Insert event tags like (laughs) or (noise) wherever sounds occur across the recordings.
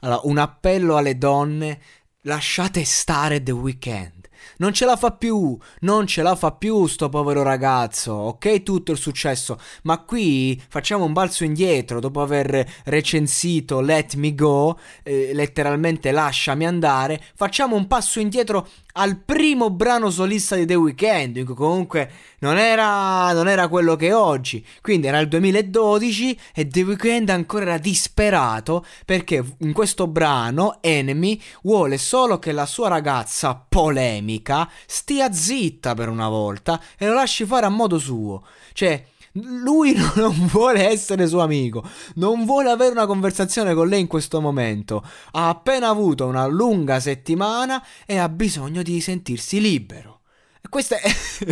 Allora, un appello alle donne, lasciate stare The Weeknd. Non ce la fa più, non ce la fa più sto povero ragazzo, ok? Tutto il successo, ma qui facciamo un balzo indietro dopo aver recensito Let Me Go, eh, letteralmente lasciami andare, facciamo un passo indietro al primo brano solista di The Weeknd, che comunque non era, non era quello che è oggi. Quindi era il 2012 e The Weeknd ancora era disperato perché in questo brano Enemy vuole solo che la sua ragazza polemica stia zitta per una volta e lo lasci fare a modo suo. Cioè, lui (laughs) non vuole essere suo amico, non vuole avere una conversazione con lei in questo momento. Ha appena avuto una lunga settimana e ha bisogno di sentirsi libero. Questo è.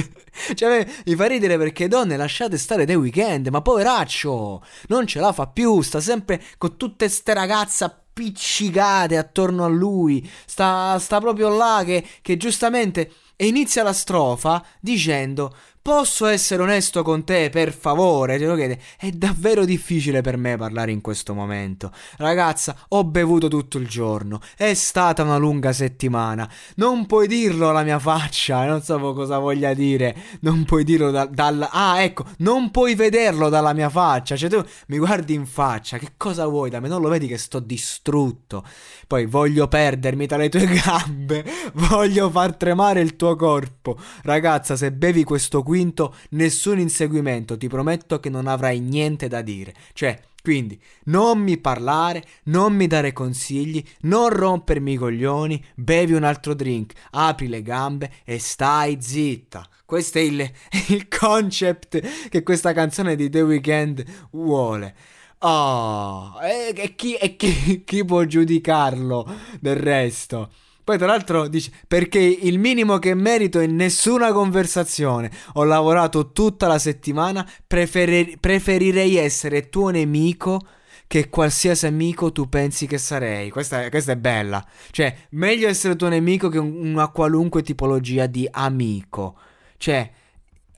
(laughs) cioè, mi fa ridere perché donne lasciate stare dei weekend, ma poveraccio, non ce la fa più, sta sempre con tutte ste ragazze appiccicate attorno a lui. Sta, sta proprio là che, che giustamente. E inizia la strofa dicendo Posso essere onesto con te, per favore? Te lo chiede. È davvero difficile per me parlare in questo momento. Ragazza, ho bevuto tutto il giorno. È stata una lunga settimana. Non puoi dirlo alla mia faccia. Non so cosa voglia dire. Non puoi dirlo da, dalla. Ah, ecco, non puoi vederlo dalla mia faccia. Cioè, tu mi guardi in faccia. Che cosa vuoi da me? Non lo vedi che sto distrutto. Poi voglio perdermi tra le tue gambe. (laughs) Voglio far tremare il tuo corpo. Ragazza, se bevi questo qui quinto, nessun inseguimento, ti prometto che non avrai niente da dire. Cioè, quindi, non mi parlare, non mi dare consigli, non rompermi i coglioni, bevi un altro drink, apri le gambe e stai zitta. Questo è il, (laughs) il concept che questa canzone di The Weeknd vuole. Oh, e, e, chi, e chi, (laughs) chi può giudicarlo del resto? Poi tra l'altro dice perché il minimo che merito è nessuna conversazione. Ho lavorato tutta la settimana, preferir- preferirei essere tuo nemico che qualsiasi amico tu pensi che sarei. Questa, questa è bella. Cioè, meglio essere tuo nemico che una qualunque tipologia di amico. Cioè,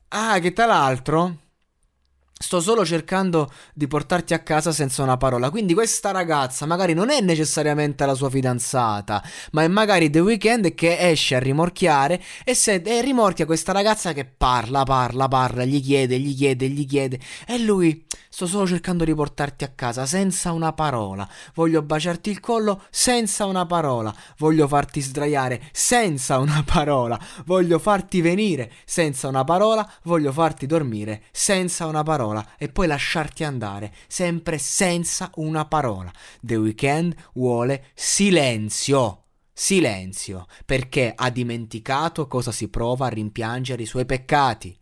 ah, che tra l'altro Sto solo cercando di portarti a casa senza una parola. Quindi questa ragazza magari non è necessariamente la sua fidanzata, ma è magari The Weeknd che esce a rimorchiare e, se, e rimorchia questa ragazza che parla, parla, parla, gli chiede, gli chiede, gli chiede. E lui, sto solo cercando di portarti a casa senza una parola. Voglio baciarti il collo senza una parola. Voglio farti sdraiare senza una parola. Voglio farti venire senza una parola. Voglio farti dormire senza una parola parola e poi lasciarti andare, sempre senza una parola. The Weeknd vuole silenzio. Silenzio, perché ha dimenticato cosa si prova a rimpiangere i suoi peccati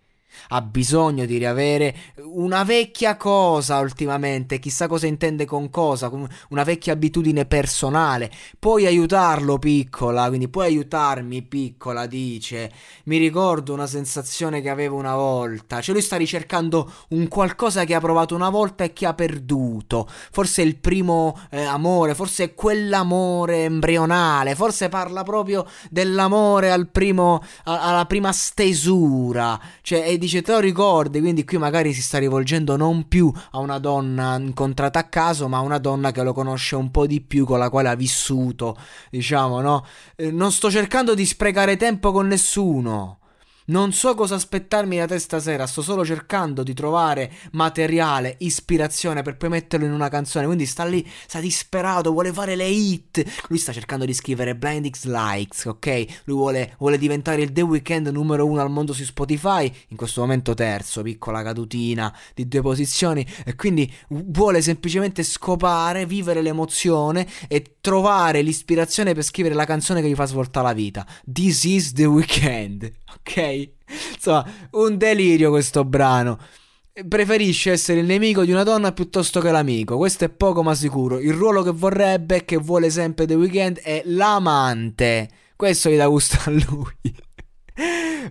ha bisogno di riavere una vecchia cosa ultimamente, chissà cosa intende con cosa, una vecchia abitudine personale. Puoi aiutarlo piccola, quindi puoi aiutarmi piccola, dice. Mi ricordo una sensazione che avevo una volta, cioè lui sta ricercando un qualcosa che ha provato una volta e che ha perduto. Forse il primo eh, amore, forse quell'amore embrionale, forse parla proprio dell'amore al primo, a, alla prima stesura, cioè è di dice te lo ricordi, quindi qui magari si sta rivolgendo non più a una donna incontrata a caso, ma a una donna che lo conosce un po' di più, con la quale ha vissuto, diciamo, no? Eh, non sto cercando di sprecare tempo con nessuno. Non so cosa aspettarmi da te stasera, sto solo cercando di trovare materiale, ispirazione per poi metterlo in una canzone. Quindi sta lì, sta disperato, vuole fare le hit. Lui sta cercando di scrivere Blind X Likes, ok? Lui vuole, vuole diventare il The Weeknd numero uno al mondo su Spotify. In questo momento terzo, piccola cadutina di due posizioni. E quindi vuole semplicemente scopare, vivere l'emozione e trovare l'ispirazione per scrivere la canzone che gli fa svoltare la vita. This is The Weeknd, ok? Insomma, un delirio questo brano. Preferisce essere il nemico di una donna piuttosto che l'amico. Questo è poco ma sicuro. Il ruolo che vorrebbe, che vuole sempre The Weeknd, è l'amante. Questo gli dà gusto a lui.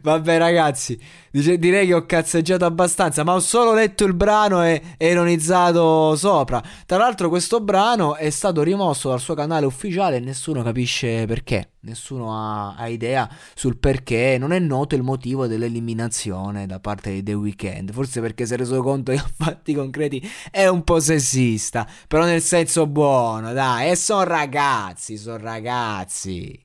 Vabbè, ragazzi, dice, direi che ho cazzeggiato abbastanza, ma ho solo letto il brano e, ironizzato sopra. Tra l'altro, questo brano è stato rimosso dal suo canale ufficiale e nessuno capisce perché. Nessuno ha, ha, idea sul perché. Non è noto il motivo dell'eliminazione da parte di The Weeknd. Forse perché si è reso conto che (laughs) a fatti concreti è un po' sessista. Però nel senso buono, dai. E sono ragazzi, sono ragazzi.